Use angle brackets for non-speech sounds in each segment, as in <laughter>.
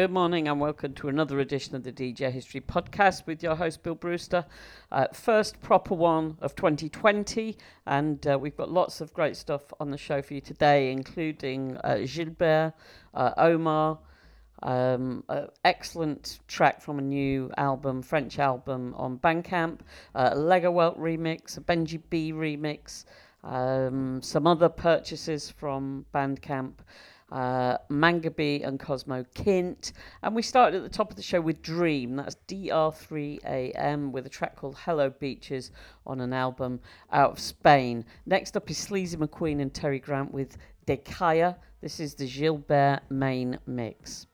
Good morning and welcome to another edition of the DJ History Podcast with your host Bill Brewster. Uh, first proper one of 2020, and uh, we've got lots of great stuff on the show for you today, including uh, Gilb'r, uh, Omar, um, excellent track from a new album, French album on Bandcamp, uh, a Legowelt remix, a Benji B remix, um, some other purchases from Bandcamp uh, Mangabe and Cosmo Kint. And we started at the top of the show with Dream. That's DR3AM with a track called Hello Beaches on an album out of Spain. Next up is Sleazy McQueen and Terry Grant with Dekaya. This is the Gilb'r main mix.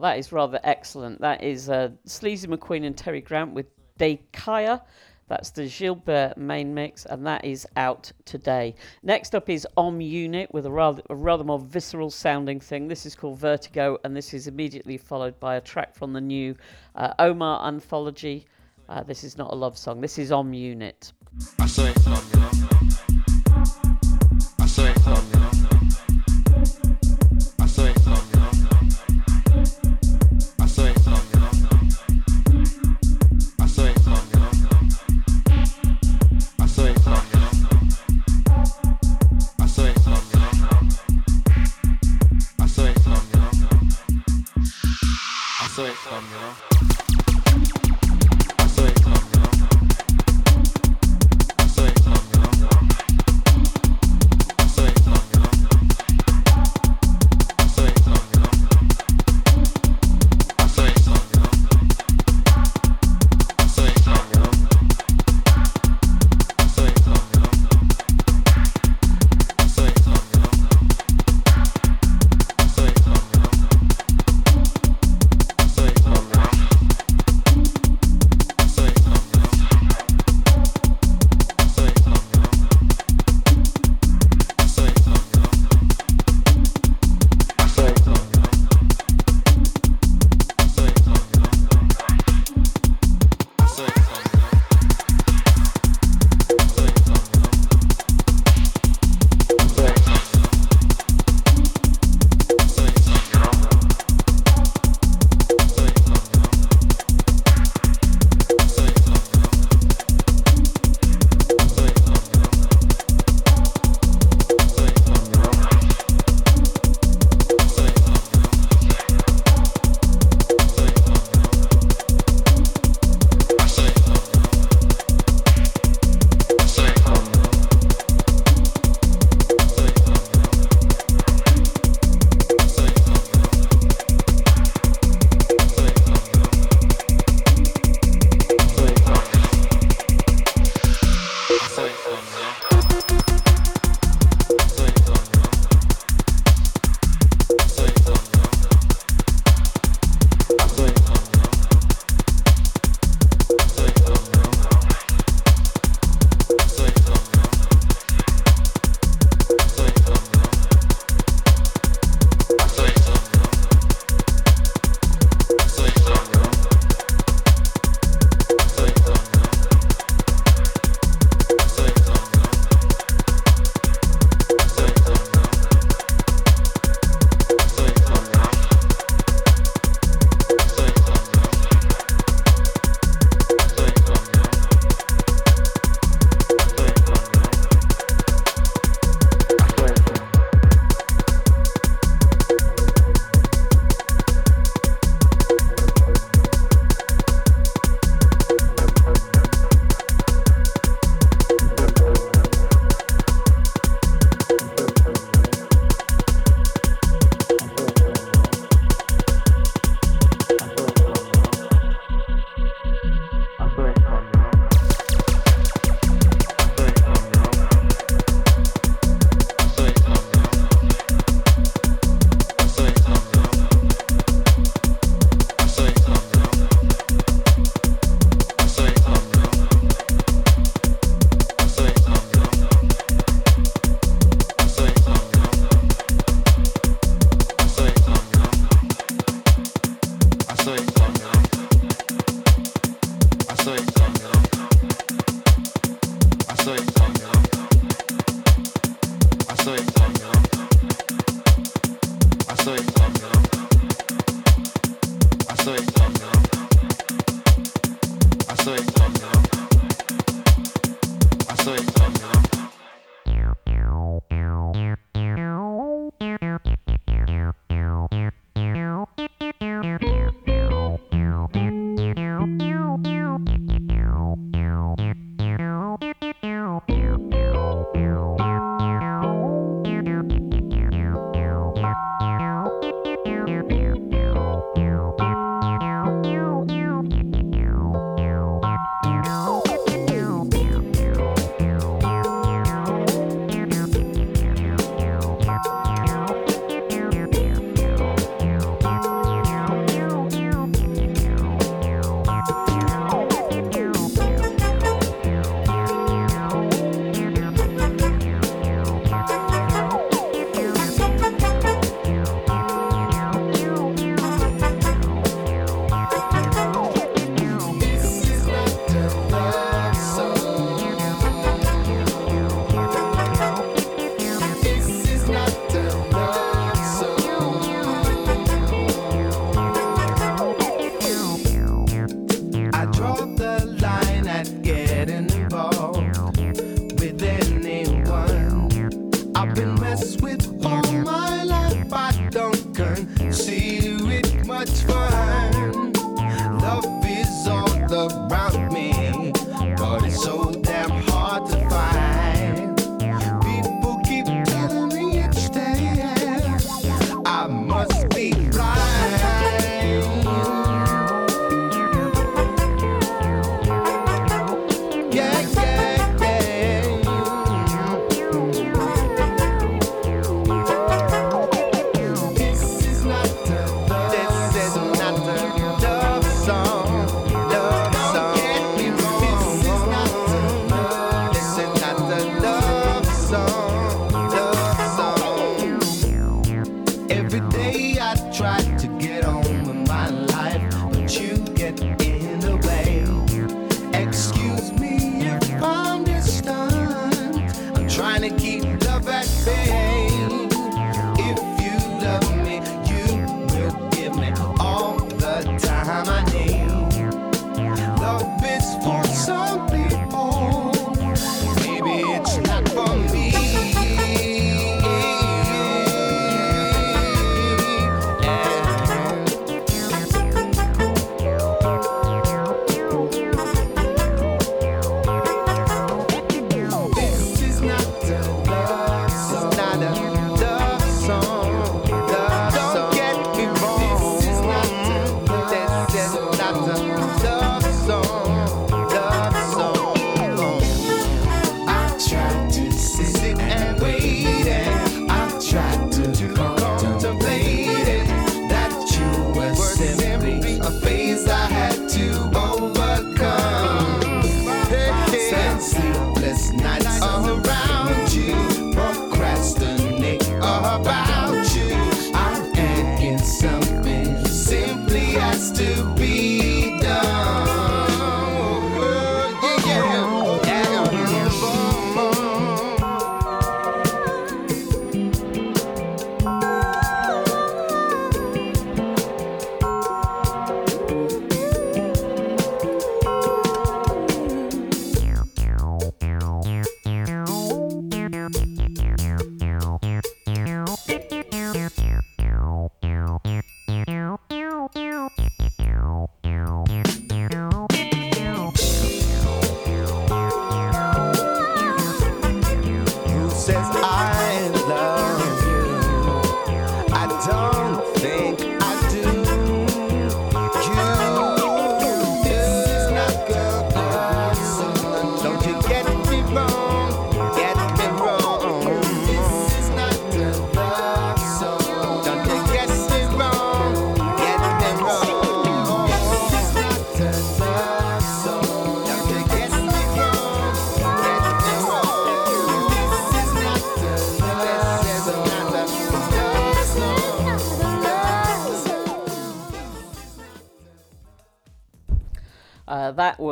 That is rather excellent. That is uh, Sleazy McQueen and Terry Grant with De Kaya. That's the Gilb'r main mix, and that is out today. Next up is Om Unit with a rather, a rather more visceral sounding thing. This is called Vertigo, and this is immediately followed by a track from the new uh, Omar anthology. Uh, this is not a love song, this is Om Unit.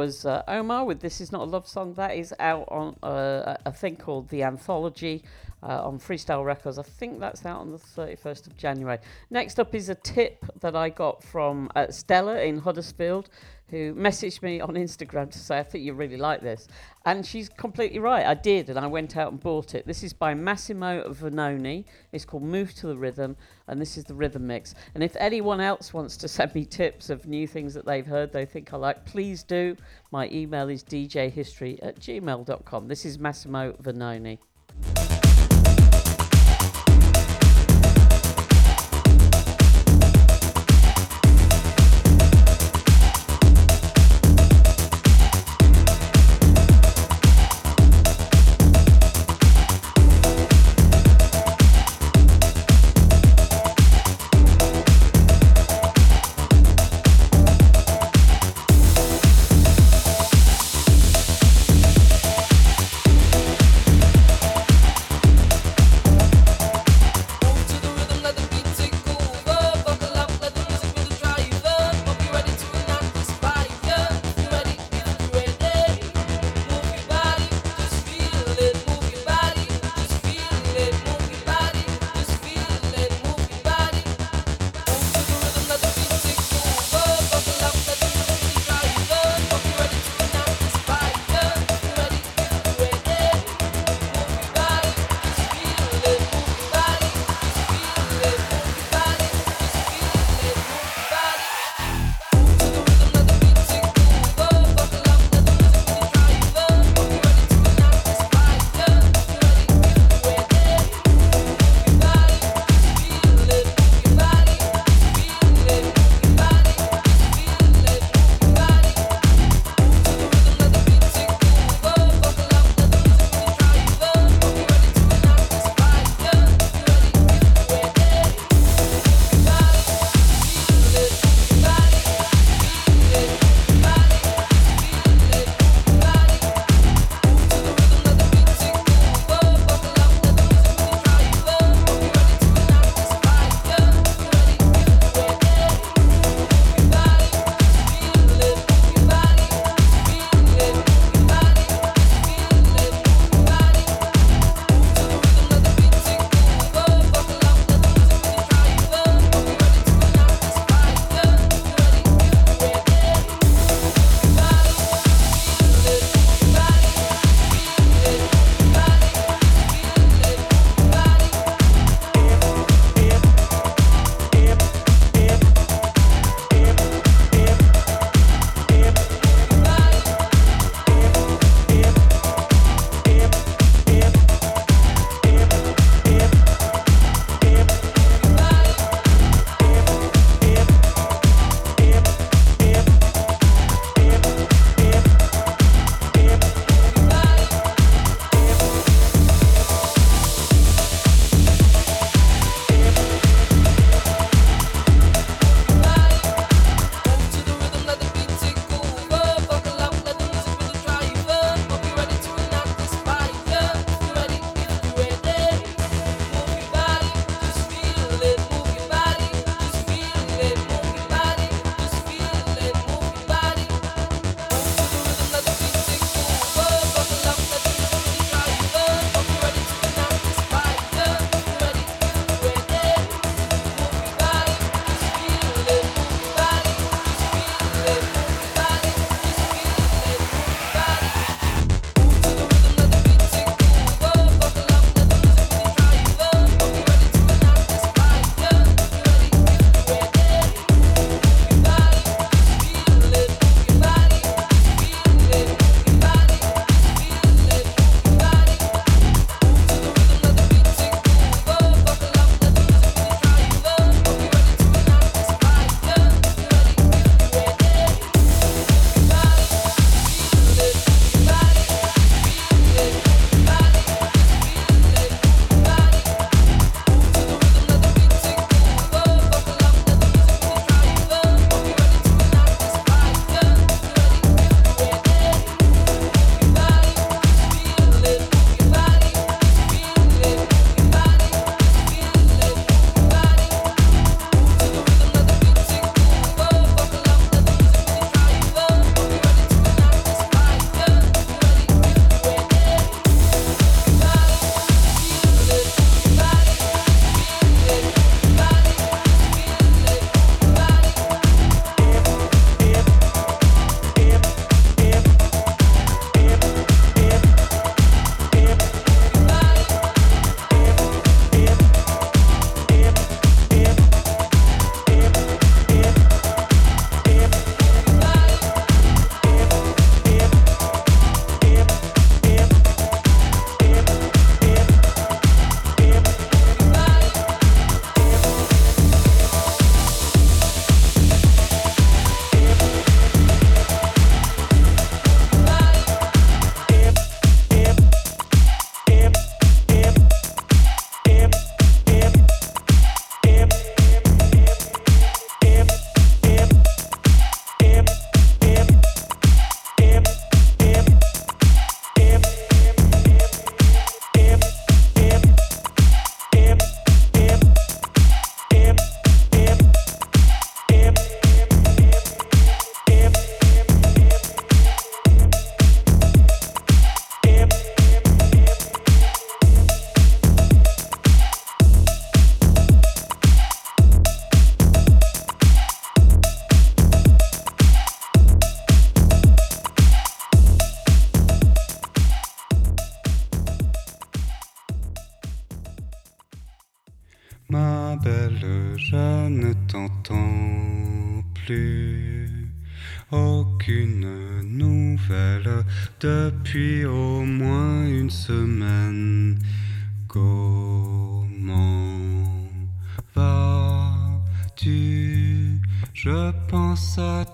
Was uh, Omar with This Is Not a Love Song. That is out on uh, a thing called The Anthology uh, on Freestyle Records. I think that's out on the 31st of January. Next up is a tip that I got from uh, Stella in Huddersfield who messaged me on Instagram to say, I think you really like this. And she's completely right. I did, and I went out and bought it. This is by Massimo Venoni. It's called Move to the Rhythm, and this is the rhythm mix. And if anyone else wants to <laughs> send me tips of new things that they've heard they think I like, please do. My email is djhistory at gmail.com. This is Massimo Venoni.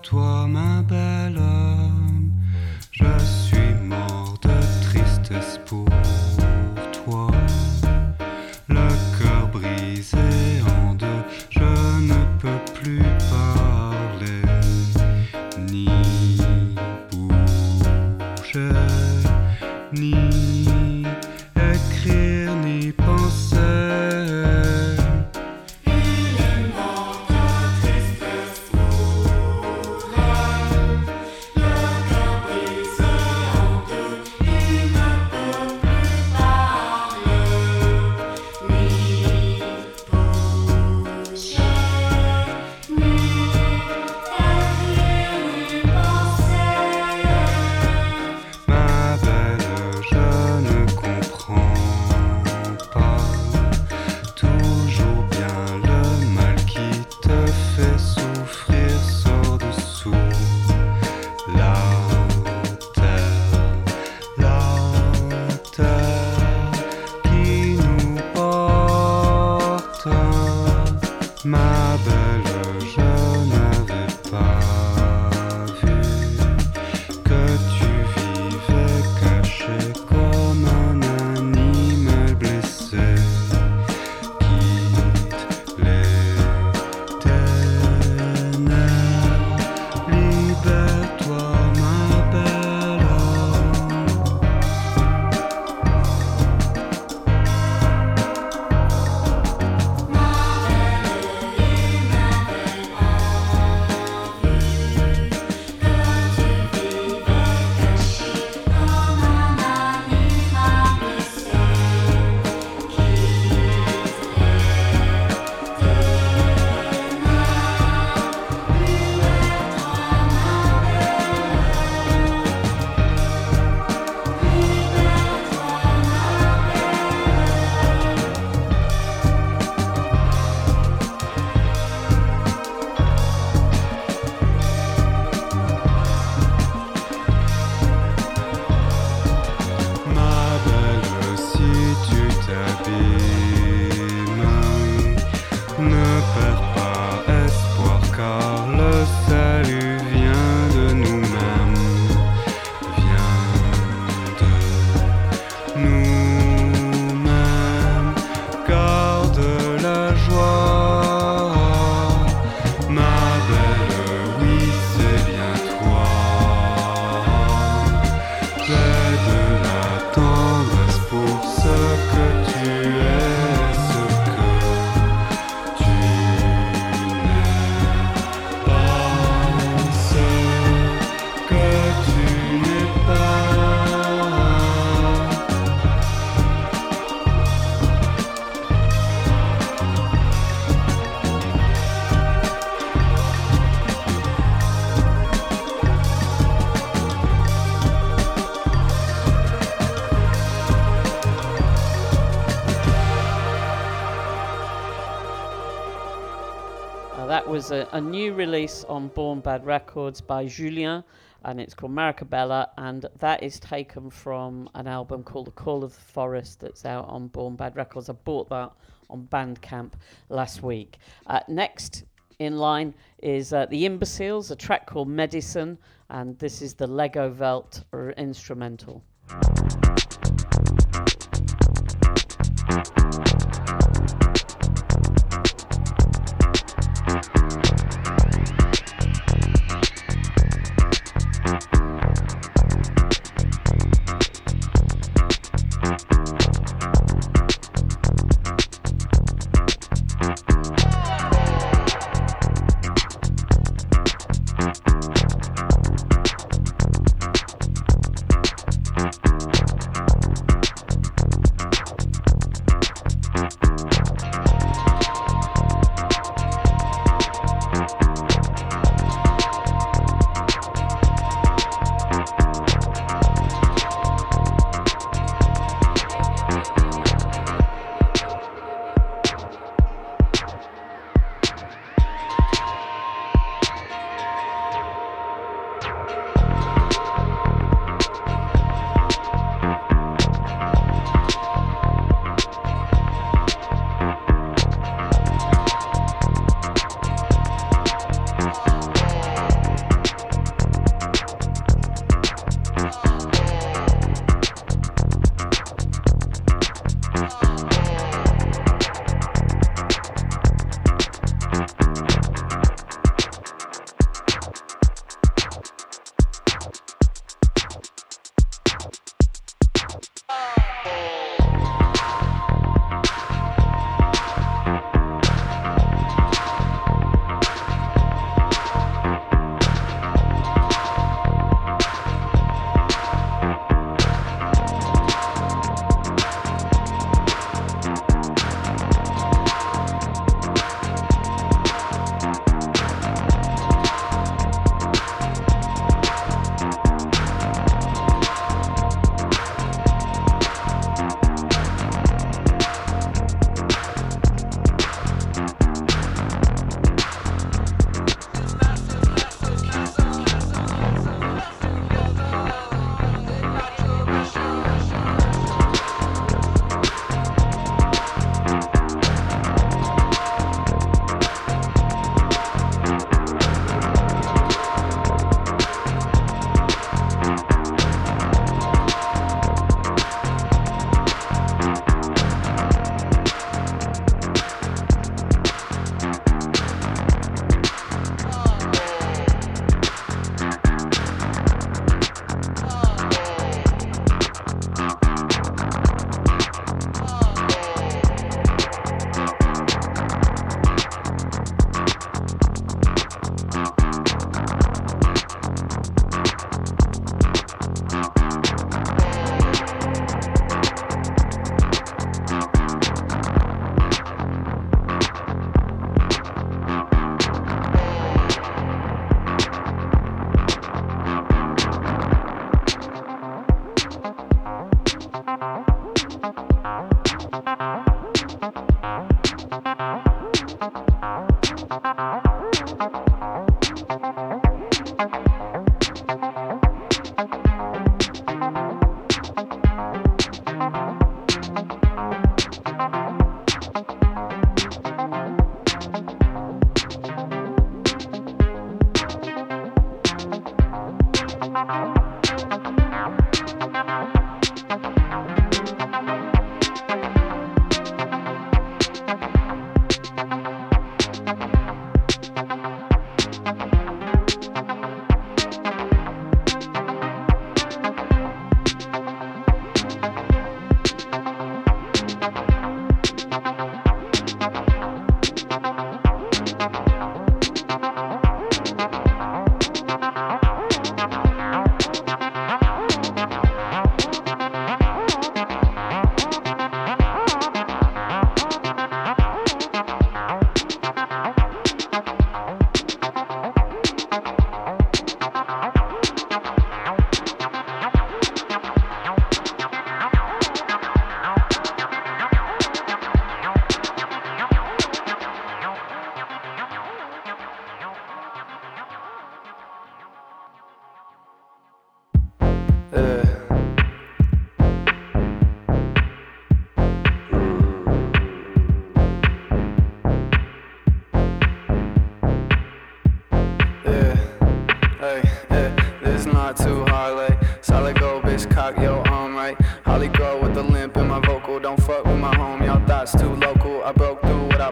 toi ma was a, a new release on Born Bad Records by Julien, and it's called Maricabella, and that is taken from an album called The Call of the Forest that's out on Born Bad Records. I bought that on Bandcamp last week. Uh, next in line is uh, The Imbeciles, a track called Medicine, and this is the Legowelt r- instrumental.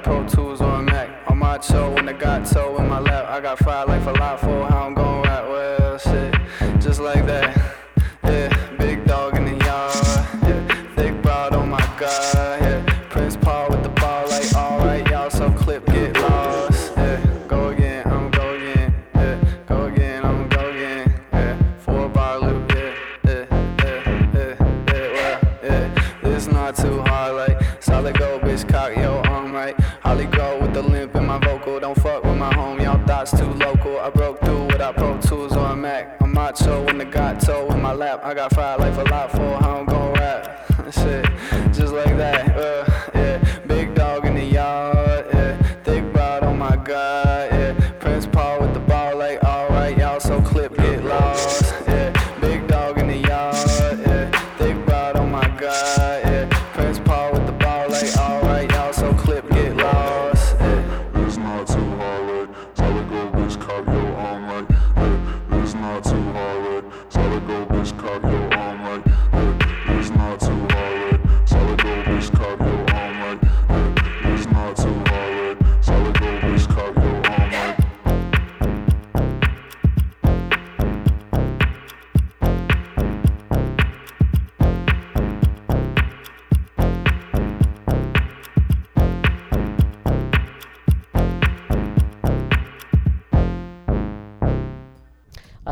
Pro Tools or a Mac. On my toe, when the got toe in my lap, I got fire like a lot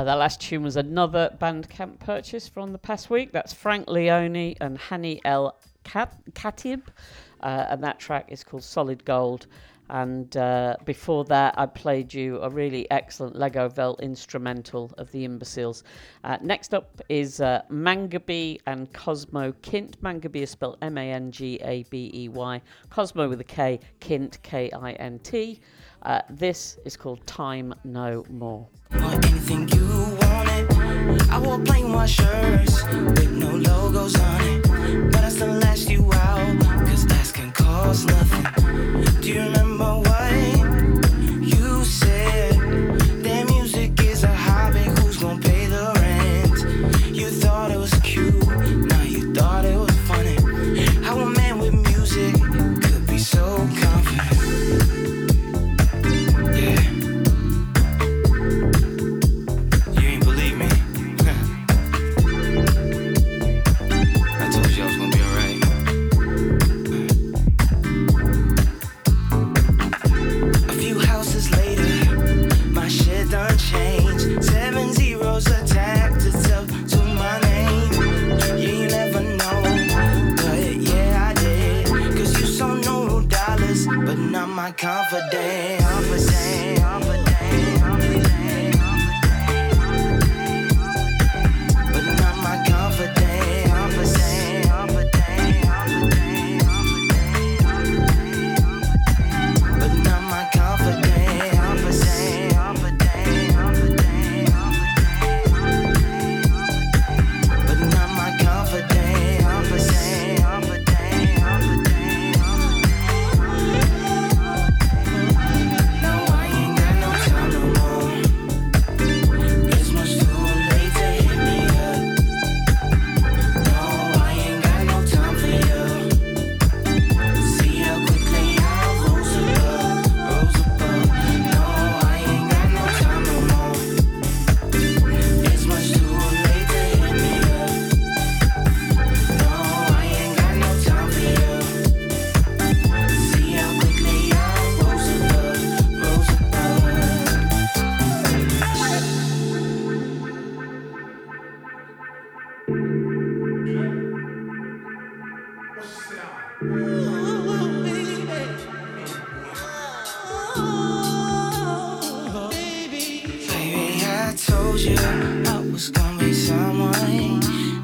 Uh, that last tune was another Bandcamp purchase from the past week. That's Frank Leone and Hanni El Khatib, uh, and that track is called Solid Gold. And uh, before that, I played you a really excellent Legowelt instrumental of the Imbeciles. Uh, next up is uh, Mangabey and Cosmo Kint. Mangabey is spelled M A N G A B E Y, Cosmo with a K, Kint, K I N T. Uh, this is called Time No More. I shirts with no logos on it. But I still you out, cause asking costs nothing. Do you remember what? confident. told you I was gonna be someone.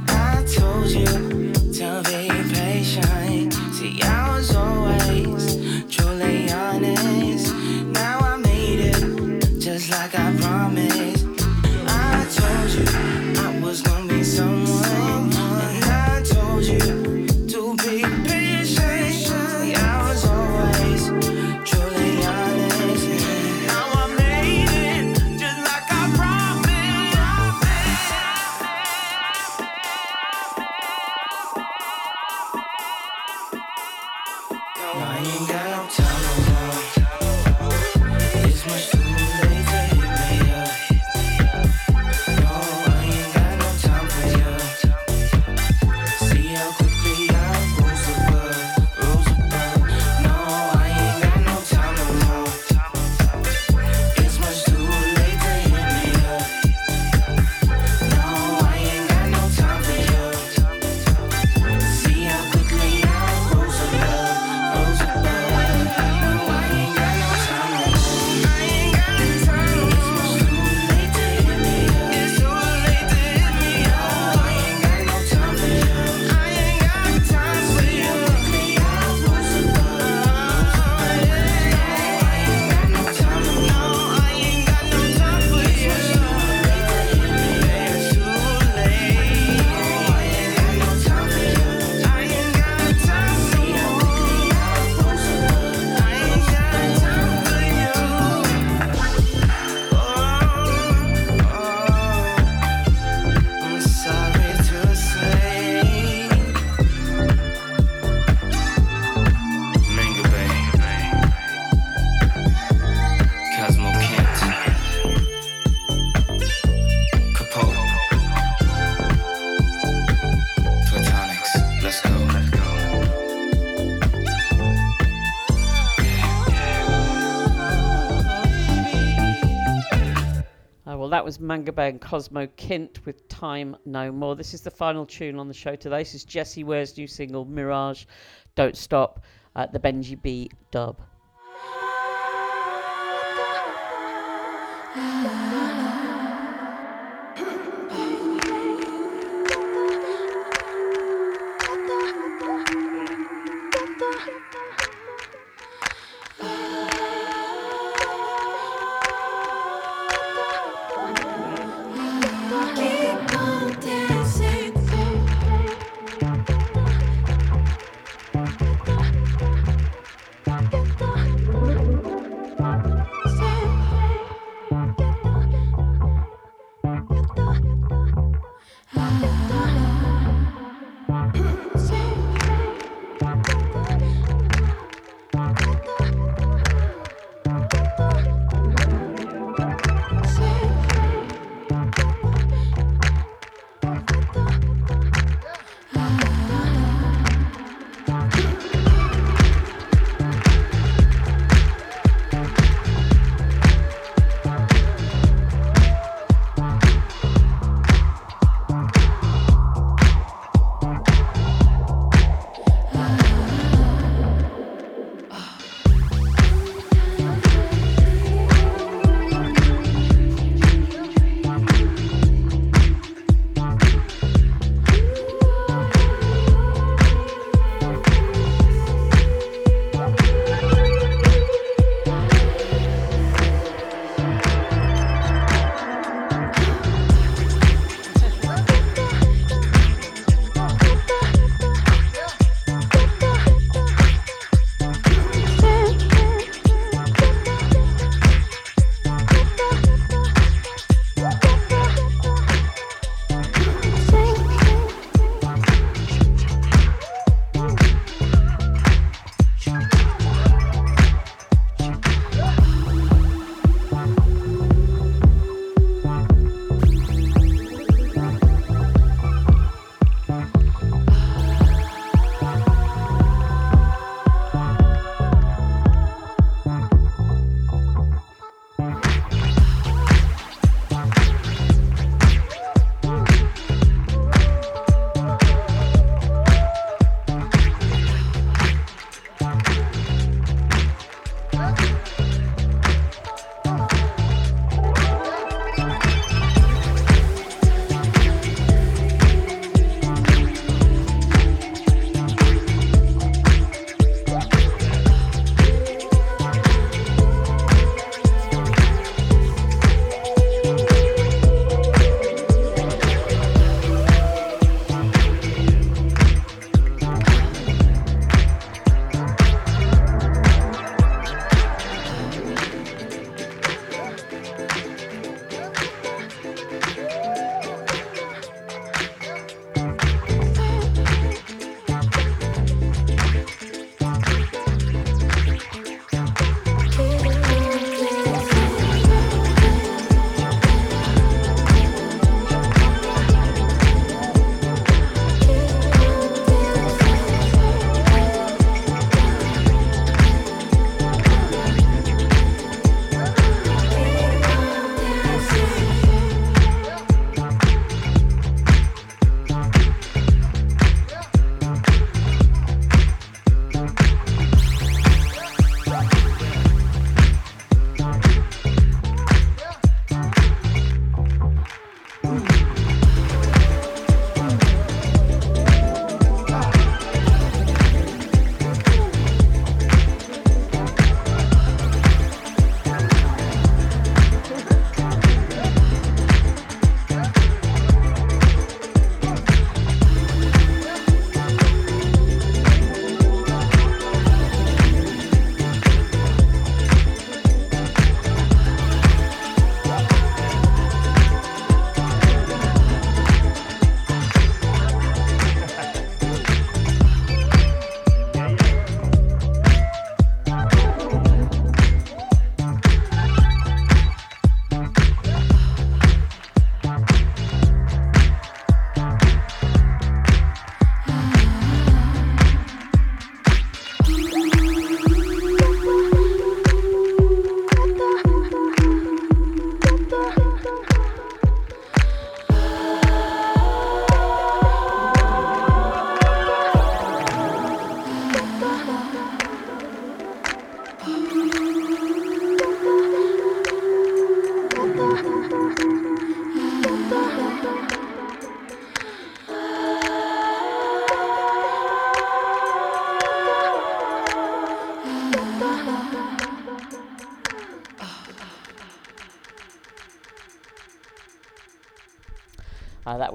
I told you. was Mangabey and Cosmo Kint with Time No More. This is the final tune on the show today. This is Jessie Ware's new single, Mirage, Don't Stop, at the Benji B dub. Ah.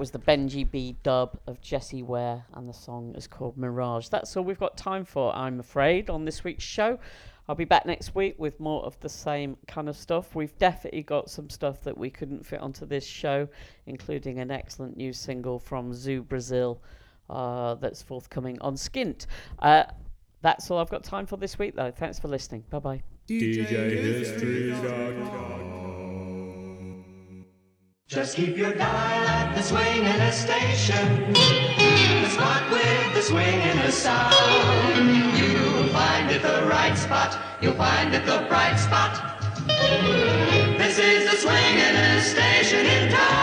Was the Benji B dub of Jessie Ware, and the song is called Mirage. That's all we've got time for, I'm afraid, on this week's show. I'll be back next week with more of the same kind of stuff. We've definitely got some stuff that we couldn't fit onto this show, including an excellent new single from Zoo Brazil uh, that's forthcoming on Skint. Uh, that's all I've got time for this week, though. Thanks for listening. Bye bye. Just keep your dial at the swinging station. The spot with the swinging sound. You'll find it the right spot. You'll find it the bright spot. This is the swinging station in town.